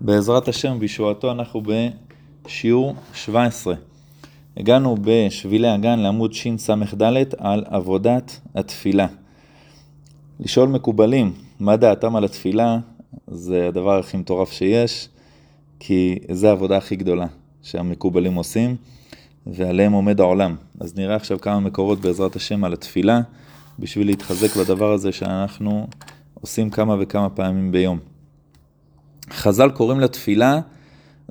בעזרת השם בישועתו אנחנו בשיעור 17. הגענו בשבילי הגן לעמוד שס"ד על עבודת התפילה. לשאול מקובלים מה דעתם על התפילה זה הדבר הכי מטורף שיש, כי זה העבודה הכי גדולה שהמקובלים עושים, ועליהם עומד העולם. אז נראה עכשיו כמה מקורות בעזרת השם על התפילה, בשביל להתחזק בדבר הזה שאנחנו עושים כמה וכמה פעמים ביום. חז"ל קוראים לתפילה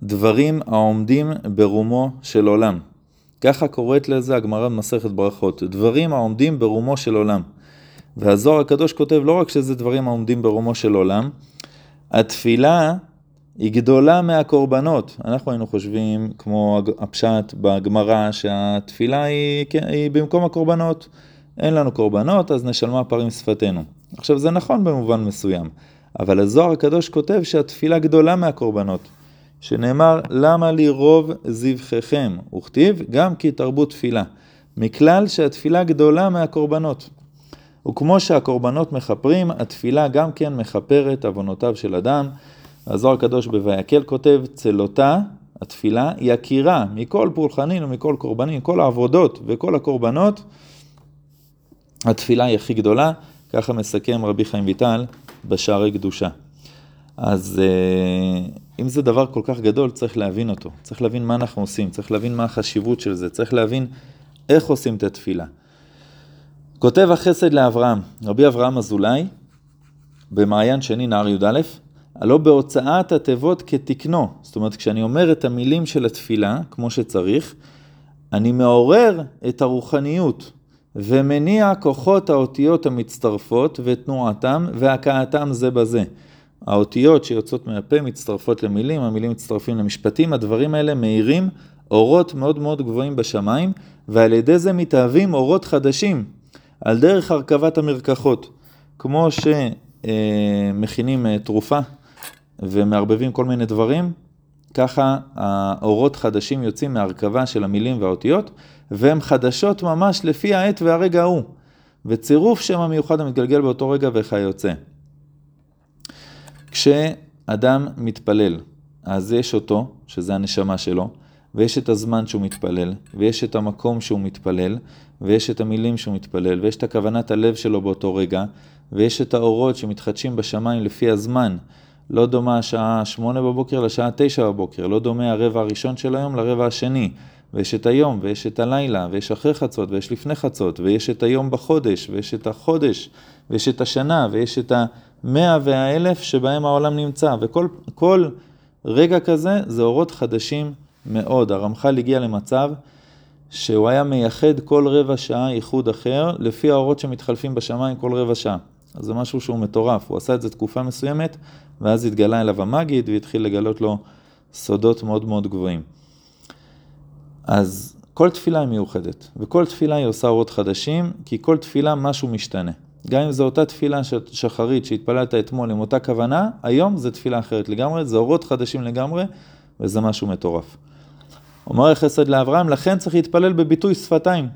דברים העומדים ברומו של עולם. ככה קוראת לזה הגמרא במסכת ברכות, דברים העומדים ברומו של עולם. והזוהר הקדוש כותב לא רק שזה דברים העומדים ברומו של עולם, התפילה היא גדולה מהקורבנות. אנחנו היינו חושבים, כמו הפשט בגמרא, שהתפילה היא, כן, היא במקום הקורבנות. אין לנו קורבנות, אז נשלמה פרים שפתנו. עכשיו זה נכון במובן מסוים, אבל הזוהר הקדוש כותב שהתפילה גדולה מהקורבנות, שנאמר למה לי רוב זבחיכם, וכתיב גם כי תרבו תפילה, מכלל שהתפילה גדולה מהקורבנות. וכמו שהקורבנות מכפרים, התפילה גם כן מכפרת עוונותיו של אדם. הזוהר הקדוש בויקל כותב, צלותה, התפילה, יקירה מכל פולחנין ומכל קורבנין, כל העבודות וכל הקורבנות, התפילה היא הכי גדולה, ככה מסכם רבי חיים ויטל בשערי קדושה. אז אה, אם זה דבר כל כך גדול, צריך להבין אותו. צריך להבין מה אנחנו עושים, צריך להבין מה החשיבות של זה, צריך להבין איך עושים את התפילה. כותב החסד לאברהם, רבי אברהם אזולאי, במעיין שני נהר י"א, הלא בהוצאת התיבות כתקנו. זאת אומרת, כשאני אומר את המילים של התפילה, כמו שצריך, אני מעורר את הרוחניות. ומניע כוחות האותיות המצטרפות ותנועתם והכאתם זה בזה. האותיות שיוצאות מהפה מצטרפות למילים, המילים מצטרפים למשפטים, הדברים האלה מאירים אורות מאוד מאוד גבוהים בשמיים, ועל ידי זה מתאהבים אורות חדשים, על דרך הרכבת המרקחות. כמו שמכינים אה, תרופה ומערבבים כל מיני דברים, ככה האורות חדשים יוצאים מהרכבה של המילים והאותיות, והן חדשות ממש לפי העת והרגע ההוא. וצירוף שם המיוחד המתגלגל באותו רגע וכיוצא. כשאדם מתפלל, אז יש אותו, שזה הנשמה שלו, ויש את הזמן שהוא מתפלל, ויש את המקום שהוא מתפלל, ויש את המילים שהוא מתפלל, ויש את הכוונת הלב שלו באותו רגע, ויש את האורות שמתחדשים בשמיים לפי הזמן. לא דומה השעה שמונה בבוקר לשעה תשע בבוקר, לא דומה הרבע הראשון של היום לרבע השני. ויש את היום, ויש את הלילה, ויש אחרי חצות, ויש לפני חצות, ויש את היום בחודש, ויש את החודש, ויש את השנה, ויש את המאה והאלף שבהם העולם נמצא, וכל רגע כזה זה אורות חדשים מאוד. הרמח"ל הגיע למצב שהוא היה מייחד כל רבע שעה ייחוד אחר, לפי האורות שמתחלפים בשמיים כל רבע שעה. אז זה משהו שהוא מטורף, הוא עשה את זה תקופה מסוימת, ואז התגלה אליו המגיד והתחיל לגלות לו סודות מאוד מאוד גבוהים. אז כל תפילה היא מיוחדת, וכל תפילה היא עושה אורות חדשים, כי כל תפילה משהו משתנה. גם אם זו אותה תפילה שחרית שהתפללת אתמול עם אותה כוונה, היום זו תפילה אחרת לגמרי, זה אורות חדשים לגמרי, וזה משהו מטורף. אומר החסד לאברהם, לכן צריך להתפלל בביטוי שפתיים.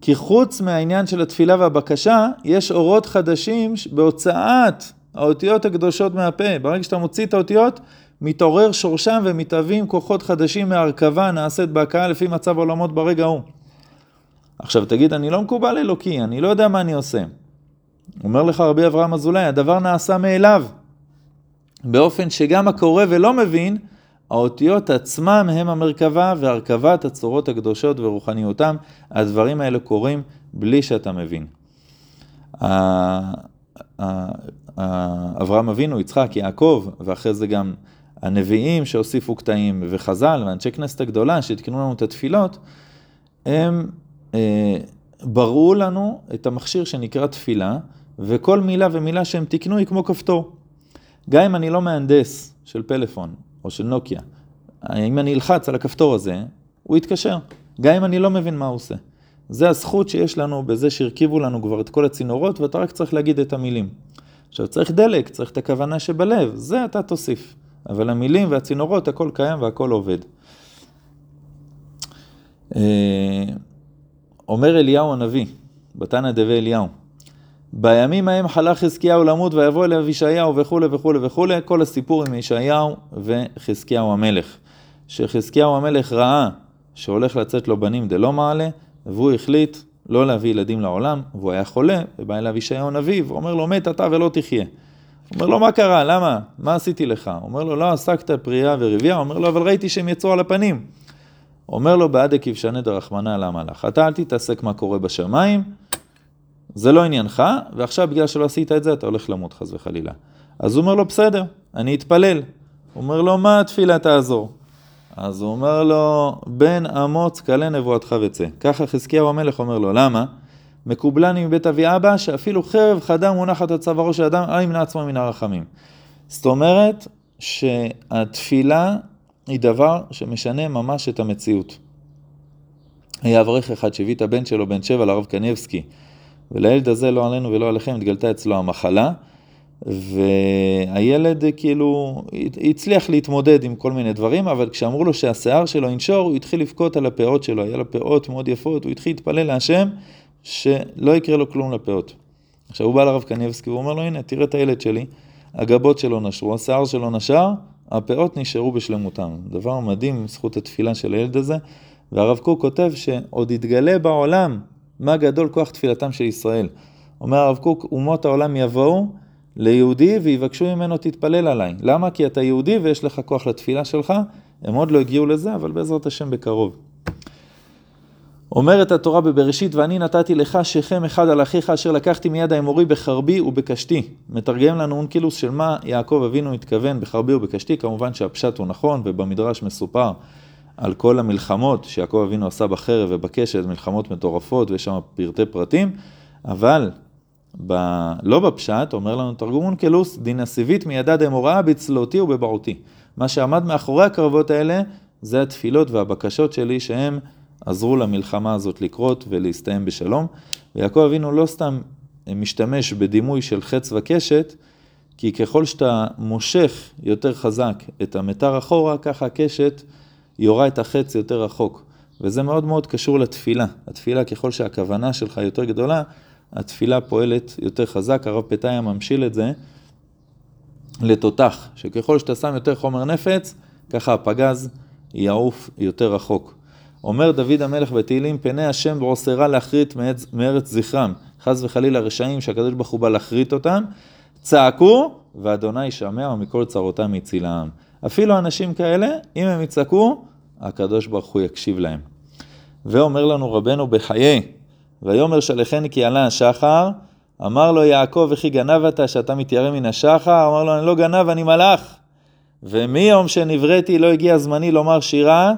כי חוץ מהעניין של התפילה והבקשה, יש אורות חדשים בהוצאת האותיות הקדושות מהפה. ברגע שאתה מוציא את האותיות, מתעורר שורשם ומתהווים כוחות חדשים מהרכבה נעשית בהקאה לפי מצב עולמות ברגע ההוא. עכשיו תגיד, אני לא מקובל אלוקי, אני לא יודע מה אני עושה. אומר לך רבי אברהם אזולאי, הדבר נעשה מאליו. באופן שגם הקורא ולא מבין, האותיות עצמם הם המרכבה והרכבת הצורות הקדושות ורוחניותם. הדברים האלה קורים בלי שאתה מבין. אברהם אבינו, יצחק, יעקב, ואחרי זה גם הנביאים שהוסיפו קטעים, וחז"ל, ואנשי כנסת הגדולה שהתקנו לנו את התפילות, הם אה, בראו לנו את המכשיר שנקרא תפילה, וכל מילה ומילה שהם תיקנו היא כמו כפתור. גם אם אני לא מהנדס של פלאפון או של נוקיה, אם אני אלחץ על הכפתור הזה, הוא יתקשר, גם אם אני לא מבין מה הוא עושה. זה הזכות שיש לנו בזה שהרכיבו לנו כבר את כל הצינורות, ואתה רק צריך להגיד את המילים. עכשיו צריך דלק, צריך את הכוונה שבלב, זה אתה תוסיף. אבל המילים והצינורות, הכל קיים והכל עובד. אה, אומר אליהו הנביא, בתנא דבי אליהו, בימים ההם חלה חזקיהו למות ויבוא אליו ישעיהו וכולי וכולי וכולי, כל הסיפור עם ישעיהו וחזקיהו המלך. שחזקיהו המלך ראה שהולך לצאת לו בנים דלא מעלה, והוא החליט לא להביא ילדים לעולם, והוא היה חולה, ובא אליו ישעיהו נביא, ואומר לו, מת אתה ולא תחיה. אומר לו, מה קרה? למה? מה עשיתי לך? אומר לו, לא עסקת פריאה ורבייה. אומר לו, אבל ראיתי שהם יצאו על הפנים. אומר לו, בעדק יבשנה דרחמנא למה לך? אתה אל תתעסק מה קורה בשמיים, זה לא עניינך, ועכשיו בגלל שלא עשית את זה, אתה הולך למות חס וחלילה. אז הוא אומר לו, בסדר, אני אתפלל. הוא אומר לו, מה התפילה תעזור? אז הוא אומר לו, בן אמוץ כלה נבואתך וצא. ככה חזקיהו המלך אומר לו, למה? מקובלני מבית אבי אבא, שאפילו חרב חדה מונחת על צווארו של אדם, אל ימנע עצמו מן הרחמים. זאת אומרת שהתפילה היא דבר שמשנה ממש את המציאות. היה אברך אחד שהביא את הבן שלו, בן שבע, לרב קניבסקי, ולילד הזה, לא עלינו ולא עליכם, התגלתה אצלו המחלה, והילד כאילו הצליח להתמודד עם כל מיני דברים, אבל כשאמרו לו שהשיער שלו ינשור, הוא התחיל לבכות על הפאות שלו, היה לו פאות מאוד יפות, הוא התחיל להתפלל להשם שלא יקרה לו כלום לפאות. עכשיו הוא בא לרב קניבסקי והוא אומר לו, הנה, תראה את הילד שלי, הגבות שלו נשרו, השיער שלו נשר, הפאות נשארו בשלמותם. דבר מדהים, זכות התפילה של הילד הזה. והרב קוק כותב שעוד יתגלה בעולם מה גדול כוח תפילתם של ישראל. אומר הרב קוק, אומות העולם יבואו ליהודי ויבקשו ממנו תתפלל עליי. למה? כי אתה יהודי ויש לך כוח לתפילה שלך. הם עוד לא הגיעו לזה, אבל בעזרת השם בקרוב. אומרת התורה בבראשית, ואני נתתי לך שכם אחד על אחיך אשר לקחתי מיד האמורי בחרבי ובקשתי. מתרגם לנו אונקילוס של מה יעקב אבינו התכוון בחרבי ובקשתי, כמובן שהפשט הוא נכון, ובמדרש מסופר על כל המלחמות שיעקב אבינו עשה בחרב ובקשת, מלחמות מטורפות, ויש שם פרטי פרטים, אבל ב... לא בפשט, אומר לנו תרגום אונקלוס, דין סיבית מידד אמוראה בצלותי ובבעותי. מה שעמד מאחורי הקרבות האלה, זה התפילות והבקשות שלי שהם עזרו למלחמה הזאת לקרות ולהסתיים בשלום. ויעקב אבינו לא סתם משתמש בדימוי של חץ וקשת, כי ככל שאתה מושך יותר חזק את המתר אחורה, ככה הקשת יורה את החץ יותר רחוק. וזה מאוד מאוד קשור לתפילה. התפילה, ככל שהכוונה שלך יותר גדולה, התפילה פועלת יותר חזק. הרב פתאיה ממשיל את זה לתותח, שככל שאתה שם יותר חומר נפץ, ככה הפגז יעוף יותר רחוק. אומר דוד המלך בתהילים, פני השם בעושרה להכרית מארץ זכרם. חס וחלילה רשעים שהקדוש ברוך הוא בא להכרית אותם, צעקו, ואדוני שמע ומכל צרותם הצילם. אפילו אנשים כאלה, אם הם יצעקו, הקדוש ברוך הוא יקשיב להם. ואומר לנו רבנו בחיי, ויאמר שלחני כי עלה השחר, אמר לו יעקב וכי גנב אתה שאתה מתיירא מן השחר? אמר לו אני לא גנב אני מלאך. ומיום שנבראתי לא הגיע זמני לומר שירה,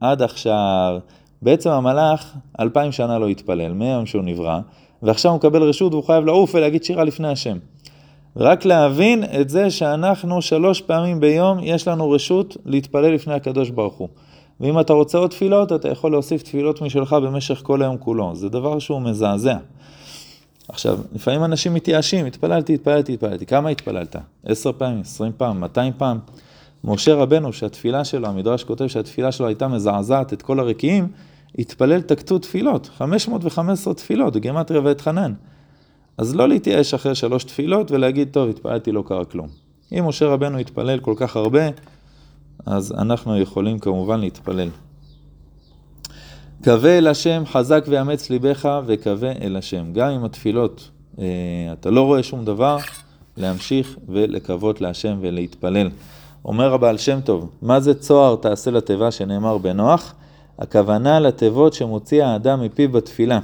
עד עכשיו. בעצם המלאך אלפיים שנה לא התפלל, מהיום שהוא נברא, ועכשיו הוא מקבל רשות והוא חייב לעוף ולהגיד שירה לפני השם. רק להבין את זה שאנחנו שלוש פעמים ביום יש לנו רשות להתפלל לפני הקדוש ברוך הוא. ואם אתה רוצה עוד תפילות, אתה יכול להוסיף תפילות משלך במשך כל היום כולו. זה דבר שהוא מזעזע. עכשיו, לפעמים אנשים מתייאשים, התפללתי, התפללתי, התפללתי. כמה התפללת? עשר פעמים, עשרים פעם, מאתיים פעם? משה רבנו, שהתפילה שלו, המדרש כותב שהתפילה שלו הייתה מזעזעת את כל הרקיעים, התפלל תקצו תפילות, 515 תפילות, גימטריה ואת חנן. אז לא להתייאש אחרי שלוש תפילות ולהגיד, טוב, התפללתי, לא קרה כלום. אם משה רבנו התפלל כל כך הרבה, אז אנחנו יכולים כמובן להתפלל. קווה אל השם, חזק ואמץ ליבך וקווה אל השם. גם אם התפילות, אה, אתה לא רואה שום דבר, להמשיך ולקוות להשם ולהתפלל. אומר הבעל שם טוב, מה זה צוהר תעשה לתיבה שנאמר בנוח? הכוונה לתיבות שמוציא האדם מפיו בתפילה.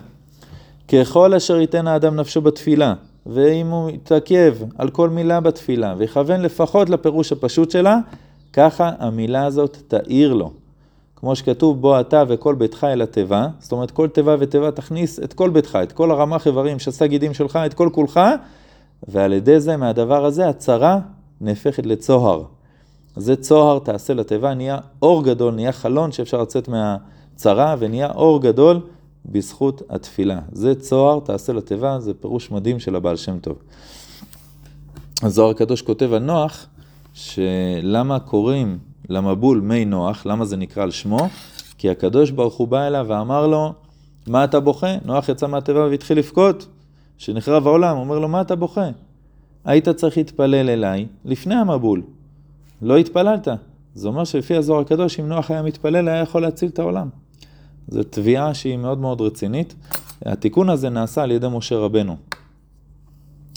ככל אשר ייתן האדם נפשו בתפילה, ואם הוא יתעכב על כל מילה בתפילה, ויכוון לפחות לפירוש הפשוט שלה, ככה המילה הזאת תאיר לו. כמו שכתוב, בוא אתה וכל ביתך אל התיבה, זאת אומרת כל תיבה ותיבה תכניס את כל ביתך, את כל הרמ"ח איברים, שסה גידים שלך, את כל כולך, ועל ידי זה, מהדבר הזה, הצרה נהפכת לצוהר. זה צוהר תעשה לתיבה, נהיה אור גדול, נהיה חלון שאפשר לצאת מהצרה, ונהיה אור גדול בזכות התפילה. זה צוהר תעשה לתיבה, זה פירוש מדהים של הבעל שם טוב. הזוהר הקדוש כותב על נוח, שלמה קוראים למבול מי נוח, למה זה נקרא על שמו? כי הקדוש ברוך הוא בא אליו ואמר לו, מה אתה בוכה? נוח יצא מהתיבה והתחיל לבכות. שנחרב העולם, אומר לו, מה אתה בוכה? היית צריך להתפלל אליי לפני המבול, לא התפללת. זה אומר שלפי הזוהר הקדוש, אם נוח היה מתפלל, היה יכול להציל את העולם. זו תביעה שהיא מאוד מאוד רצינית. התיקון הזה נעשה על ידי משה רבנו,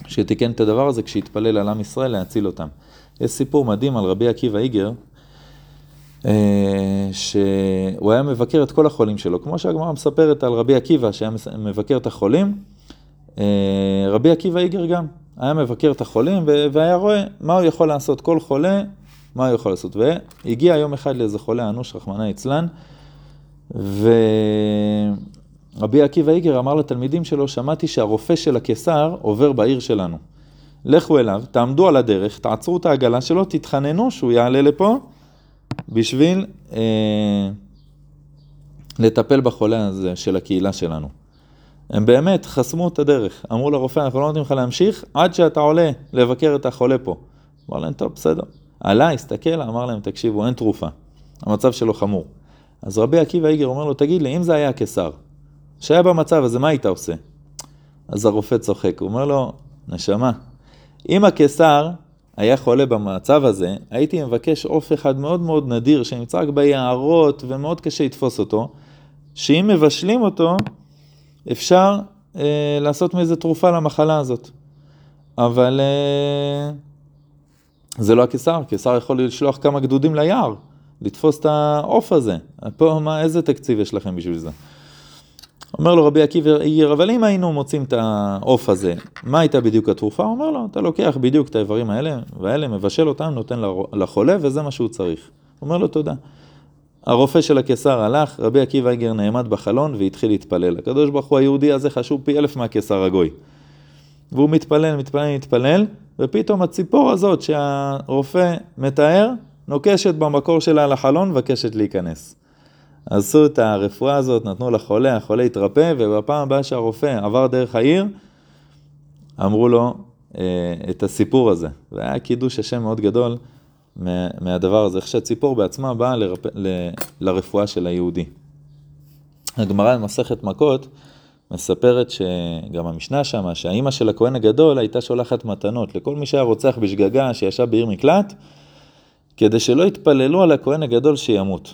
שתיקן את הדבר הזה כשהתפלל על עם ישראל להציל אותם. יש סיפור מדהים על רבי עקיבא איגר, אה, שהוא היה מבקר את כל החולים שלו, כמו שהגמרא מספרת על רבי עקיבא שהיה מבקר את החולים, אה, רבי עקיבא איגר גם היה מבקר את החולים והיה רואה מה הוא יכול לעשות, כל חולה, מה הוא יכול לעשות. והגיע יום אחד לאיזה חולה אנוש, רחמנא יצלן, ורבי עקיבא איגר אמר לתלמידים שלו, שמעתי שהרופא של הקיסר עובר בעיר שלנו. לכו אליו, תעמדו על הדרך, תעצרו את העגלה שלו, תתחננו שהוא יעלה לפה בשביל אה, לטפל בחולה הזה של הקהילה שלנו. הם באמת חסמו את הדרך, אמרו לרופא, אנחנו לא נותנים לך להמשיך עד שאתה עולה לבקר את החולה פה. אמר להם, טוב, בסדר. עלה, הסתכל, אמר להם, תקשיבו, אין תרופה. המצב שלו חמור. אז רבי עקיבא איגר אומר לו, תגיד לי, אם זה היה הקיסר, שהיה במצב הזה, מה היית עושה? אז הרופא צוחק, הוא אומר לו, נשמה, אם הקיסר היה חולה במצב הזה, הייתי מבקש עוף אחד מאוד מאוד נדיר, שנמצא רק ביערות ומאוד קשה לתפוס אותו, שאם מבשלים אותו, אפשר אה, לעשות מזה תרופה למחלה הזאת. אבל אה, זה לא הקיסר, הקיסר יכול לשלוח כמה גדודים ליער, לתפוס את העוף הזה. פה, מה, איזה תקציב יש לכם בשביל זה? אומר לו רבי עקיבא עיר, אבל אם היינו מוצאים את העוף הזה, מה הייתה בדיוק התרופה? הוא אומר לו, אתה לוקח בדיוק את האיברים האלה והאלה, מבשל אותם, נותן לחולה, וזה מה שהוא צריך. הוא אומר לו, תודה. הרופא של הקיסר הלך, רבי עקיבא איגר נעמד בחלון והתחיל להתפלל. הקדוש ברוך הוא היהודי הזה חשוב פי אלף מהקיסר הגוי. והוא מתפלל, מתפלל, מתפלל, ופתאום הציפור הזאת שהרופא מתאר, נוקשת במקור שלה לחלון, מבקשת להיכנס. עשו את הרפואה הזאת, נתנו לחולה, החולה התרפא, ובפעם הבאה שהרופא עבר דרך העיר, אמרו לו אה, את הסיפור הזה. והיה קידוש השם מאוד גדול מהדבר הזה, איך שהציפור בעצמה באה לרפ... ל... לרפואה של היהודי. הגמרא במסכת מכות מספרת שגם המשנה שמה, שהאימא של הכהן הגדול הייתה שולחת מתנות לכל מי שהיה רוצח בשגגה שישב בעיר מקלט, כדי שלא יתפללו על הכהן הגדול שימות.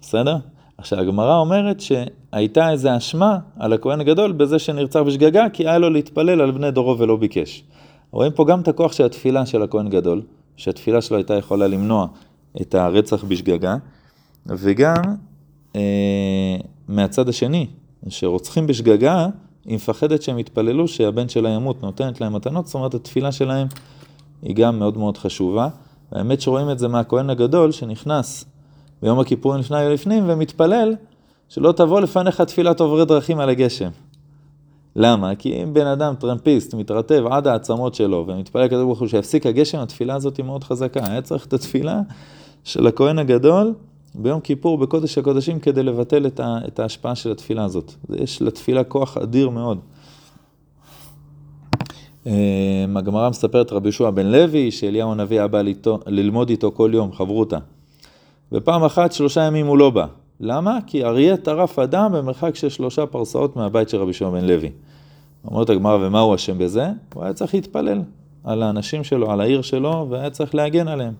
בסדר? עכשיו, הגמרא אומרת שהייתה איזו אשמה על הכהן הגדול בזה שנרצח בשגגה, כי היה לו להתפלל על בני דורו ולא ביקש. רואים פה גם את הכוח של התפילה של הכהן גדול, שהתפילה שלו הייתה יכולה למנוע את הרצח בשגגה, וגם אה, מהצד השני, שרוצחים בשגגה, היא מפחדת שהם יתפללו שהבן שלה ימות, נותנת להם מתנות, זאת אומרת התפילה שלהם היא גם מאוד מאוד חשובה. והאמת שרואים את זה מהכהן הגדול שנכנס ביום הכיפורים לפני ולפנים ומתפלל שלא תבוא לפניך תפילת עוברי דרכים על הגשם. למה? כי אם בן אדם טרמפיסט מתרטב עד העצמות שלו ומתפלל כזה ברוך הוא שיפסיק הגשם, התפילה הזאת היא מאוד חזקה. היה צריך את התפילה של הכהן הגדול ביום כיפור בקודש הקודשים כדי לבטל את, ה, את ההשפעה של התפילה הזאת. יש לתפילה כוח אדיר מאוד. אה, הגמרא מספרת רבי יהושע בן לוי שאליהו הנביא היה בא ללמוד איתו כל יום, חברותה. ופעם אחת שלושה ימים הוא לא בא. למה? כי אריה טרף אדם במרחק של שלושה פרסאות מהבית של רבי שמעון בן לוי. אומרת הגמרא, ומה הוא אשם בזה? הוא היה צריך להתפלל על האנשים שלו, על העיר שלו, והיה צריך להגן עליהם.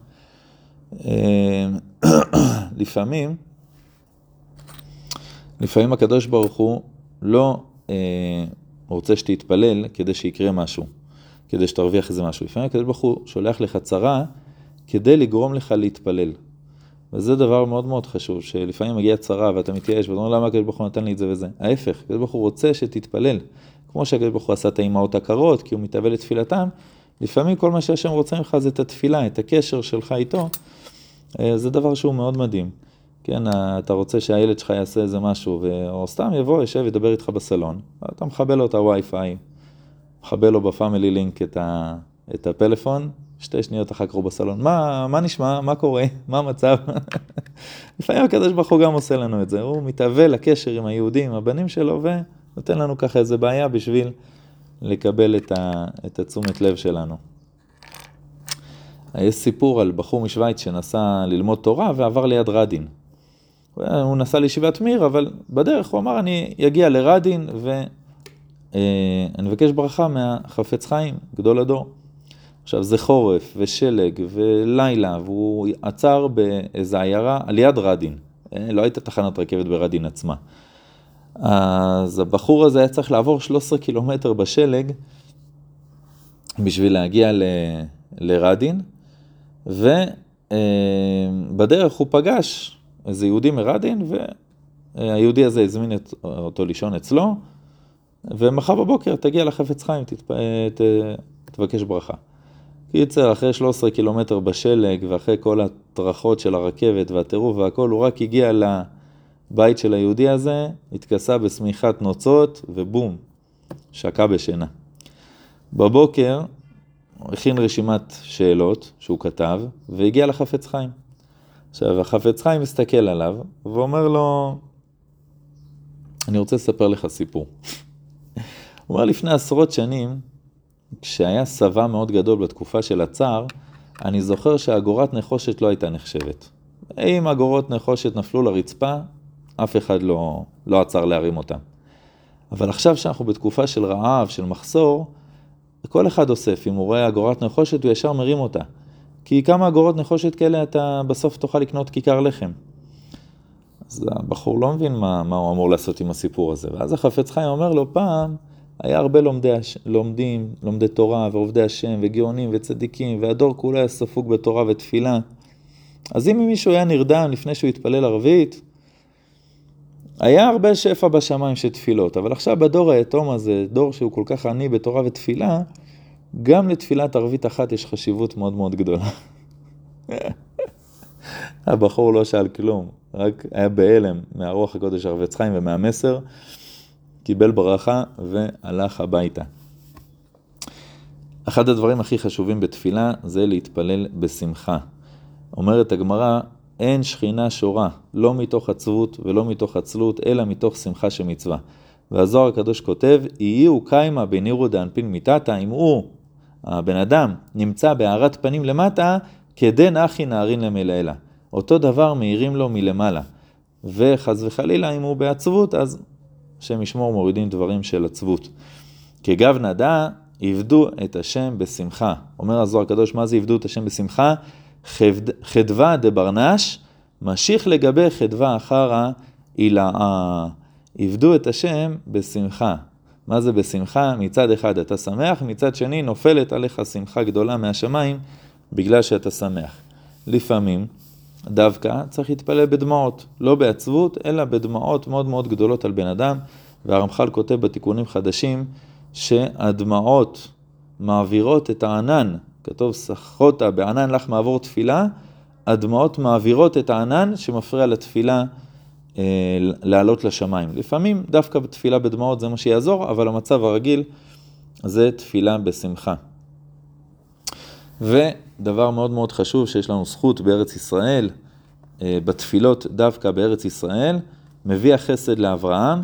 אה, לפעמים, לפעמים הקדוש ברוך הוא לא אה, רוצה שתתפלל כדי שיקרה משהו, כדי שתרוויח איזה משהו. לפעמים הקדוש ברוך הוא שולח לך צרה כדי לגרום לך להתפלל. וזה דבר מאוד מאוד חשוב, שלפעמים מגיעה צרה ואתה מתייאש ואתה אומר למה הקדוש ברוך הוא נתן לי את זה וזה. ההפך, הקדוש ברוך הוא רוצה שתתפלל. כמו שהקדוש ברוך הוא עשה את האימהות הקרות, כי הוא מתאבל לתפילתם, לפעמים כל מה שהשם רוצה ממך זה את התפילה, את הקשר שלך איתו. אה, זה דבר שהוא מאוד מדהים. כן, אתה רוצה שהילד שלך יעשה איזה משהו, או סתם יבוא, יושב, ידבר איתך בסלון, אתה מכבה לו את הווי-פיי, מכבה לו בפאמילי לינק את, ה, את הפלאפון, שתי שניות אחר כך הוא בסלון, מה, מה נשמע, מה קורה, מה המצב? לפעמים הקדוש ברוך הוא גם עושה לנו את זה, הוא מתהווה לקשר עם היהודים, הבנים שלו, ונותן לנו ככה איזה בעיה בשביל לקבל את, ה, את התשומת לב שלנו. יש סיפור על בחור משוויץ שנסע ללמוד תורה ועבר ליד רדין. הוא נסע לישיבת מיר, אבל בדרך הוא אמר, אני אגיע לרדין, אני מבקש ברכה מהחפץ חיים, גדול הדור. עכשיו זה חורף ושלג ולילה, והוא עצר באיזו עיירה על יד רדין. לא הייתה תחנת רכבת ברדין עצמה. אז הבחור הזה היה צריך לעבור 13 קילומטר בשלג בשביל להגיע ל, לרדין, ובדרך הוא פגש איזה יהודי מרדין, והיהודי הזה הזמין את, אותו לישון אצלו, ומחר בבוקר תגיע לחפץ חיים, תתפ... ת... תבקש ברכה. קיצר, אחרי 13 קילומטר בשלג, ואחרי כל הטרחות של הרכבת והטירוף והכל, הוא רק הגיע לבית של היהודי הזה, התכסה בשמיכת נוצות, ובום, שקע בשינה. בבוקר הכין רשימת שאלות שהוא כתב, והגיע לחפץ חיים. עכשיו, החפץ חיים מסתכל עליו, ואומר לו, אני רוצה לספר לך סיפור. הוא אומר, לפני עשרות שנים, כשהיה צבא מאוד גדול בתקופה של הצאר, אני זוכר שאגורת נחושת לא הייתה נחשבת. אם אגורות נחושת נפלו לרצפה, אף אחד לא, לא עצר להרים אותם. אבל עכשיו שאנחנו בתקופה של רעב, של מחסור, כל אחד אוסף, אם הוא רואה אגורת נחושת, הוא ישר מרים אותה. כי כמה אגורות נחושת כאלה אתה בסוף תוכל לקנות כיכר לחם. אז הבחור לא מבין מה, מה הוא אמור לעשות עם הסיפור הזה. ואז החפץ חיים אומר לו, פעם היה הרבה לומדי, לומדים, לומדי תורה ועובדי השם וגאונים וצדיקים, והדור כולו היה ספוג בתורה ותפילה. אז אם מישהו היה נרדם לפני שהוא התפלל ערבית, היה הרבה שפע בשמיים של תפילות, אבל עכשיו בדור היתום הזה, דור שהוא כל כך עני בתורה ותפילה, גם לתפילת ערבית אחת יש חשיבות מאוד מאוד גדולה. הבחור לא שאל כלום, רק היה בהלם מהרוח הקודש הרבץ חיים ומהמסר, קיבל ברכה והלך הביתה. אחד הדברים הכי חשובים בתפילה זה להתפלל בשמחה. אומרת הגמרא, אין שכינה שורה, לא מתוך עצבות ולא מתוך עצלות, אלא מתוך שמחה שמצווה. והזוהר הקדוש כותב, יהיו קיימא בנירו דאנפין מיתתא, אם הוא, הבן אדם, נמצא בהארת פנים למטה, כדן אחי נערין למלעילה. אותו דבר מאירים לו מלמעלה. וחס וחלילה, אם הוא בעצבות, אז השם ישמור מורידים דברים של עצבות. כגב נדע, עבדו את השם בשמחה. אומר הזוהר הקדוש, מה זה עבדו את השם בשמחה? חדווה דברנש, משיך לגבי חדווה אחרא הילאה. עבדו את השם בשמחה. מה זה בשמחה? מצד אחד אתה שמח, מצד שני נופלת עליך שמחה גדולה מהשמיים בגלל שאתה שמח. לפעמים דווקא צריך להתפלל בדמעות, לא בעצבות, אלא בדמעות מאוד מאוד גדולות על בן אדם, והרמח"ל כותב בתיקונים חדשים שהדמעות מעבירות את הענן כתוב סחוטה בענן לך מעבור תפילה, הדמעות מעבירות את הענן שמפריע לתפילה אה, לעלות לשמיים. לפעמים דווקא בתפילה בדמעות זה מה שיעזור, אבל המצב הרגיל זה תפילה בשמחה. ודבר מאוד מאוד חשוב שיש לנו זכות בארץ ישראל, אה, בתפילות דווקא בארץ ישראל, מביא החסד לאברהם,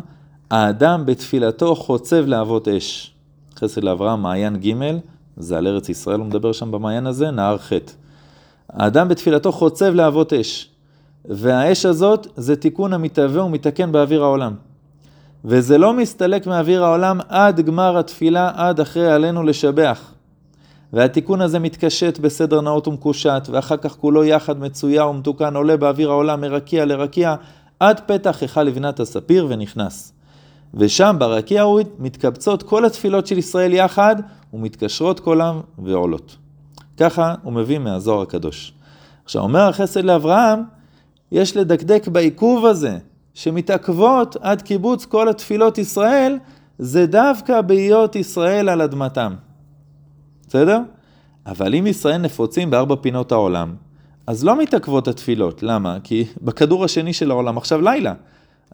האדם בתפילתו חוצב להבות אש. חסד לאברהם, מעיין ג', זה על ארץ ישראל, הוא מדבר שם במעיין הזה, נהר חטא. האדם בתפילתו חוצב להבות אש, והאש הזאת זה תיקון המתהווה ומתקן באוויר העולם. וזה לא מסתלק מאוויר העולם עד גמר התפילה, עד אחרי עלינו לשבח. והתיקון הזה מתקשט בסדר נאות ומקושט, ואחר כך כולו יחד מצויה ומתוקן, עולה באוויר העולם מרקיע לרקיע, עד פתח היכל לבנת הספיר ונכנס. ושם ברקיע ההוא מתקבצות כל התפילות של ישראל יחד, ומתקשרות כולם ועולות. ככה הוא מביא מהזוהר הקדוש. עכשיו אומר החסד לאברהם, יש לדקדק בעיכוב הזה, שמתעכבות עד קיבוץ כל התפילות ישראל, זה דווקא בהיות ישראל על אדמתם. בסדר? אבל אם ישראל נפוצים בארבע פינות העולם, אז לא מתעכבות התפילות. למה? כי בכדור השני של העולם עכשיו לילה.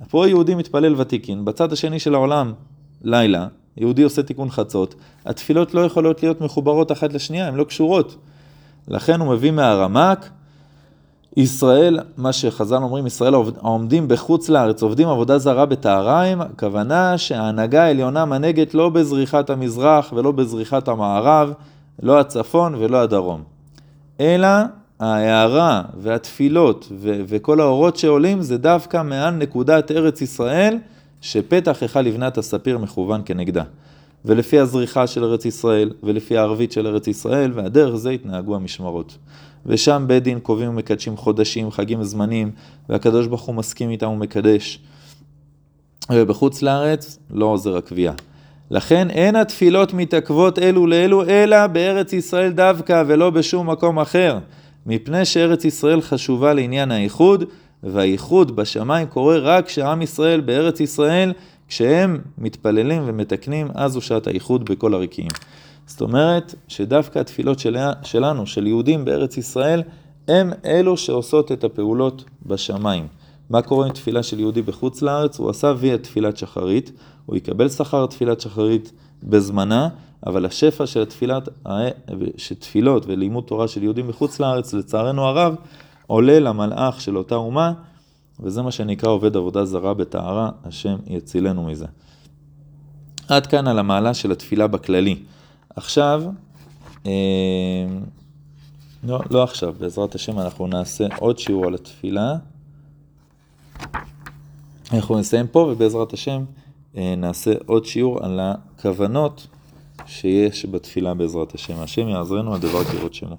פה יהודי מתפלל ותיקין, בצד השני של העולם לילה, יהודי עושה תיקון חצות, התפילות לא יכולות להיות מחוברות אחת לשנייה, הן לא קשורות. לכן הוא מביא מהרמק, ישראל, מה שחז"ל אומרים, ישראל העומדים בחוץ לארץ, עובדים עבודה זרה בטהריים, הכוונה שההנהגה העליונה מנהגת לא בזריחת המזרח ולא בזריחת המערב, לא הצפון ולא הדרום. אלא ההערה והתפילות ו- וכל האורות שעולים זה דווקא מעל נקודת ארץ ישראל שפתח היכל לבנת הספיר מכוון כנגדה. ולפי הזריחה של ארץ ישראל, ולפי הערבית של ארץ ישראל, והדרך זה התנהגו המשמרות. ושם בית דין קובעים ומקדשים חודשים, חגים וזמנים, והקדוש ברוך הוא מסכים איתם ומקדש. ובחוץ לארץ לא עוזר הקביעה. לכן אין התפילות מתעכבות אלו לאלו, אלא בארץ ישראל דווקא, ולא בשום מקום אחר. מפני שארץ ישראל חשובה לעניין האיחוד, והאיחוד בשמיים קורה רק כשעם ישראל בארץ ישראל, כשהם מתפללים ומתקנים, אז הוא שעת האיחוד בכל הרקיעים. זאת אומרת שדווקא התפילות שלנו, של יהודים בארץ ישראל, הם אלו שעושות את הפעולות בשמיים. מה קורה עם תפילה של יהודי בחוץ לארץ? הוא עשה ויה תפילת שחרית, הוא יקבל שכר תפילת שחרית בזמנה, אבל השפע של התפילת, שתפילות ולימוד תורה של יהודים בחוץ לארץ, לצערנו הרב, עולה למלאך של אותה אומה, וזה מה שנקרא עובד עבודה זרה בטהרה, השם יצילנו מזה. עד כאן על המעלה של התפילה בכללי. עכשיו, אה, לא, לא עכשיו, בעזרת השם אנחנו נעשה עוד שיעור על התפילה. אנחנו נסיים פה ובעזרת השם אה, נעשה עוד שיעור על הכוונות שיש בתפילה בעזרת השם. השם יעזרנו הדבר כראות שמו.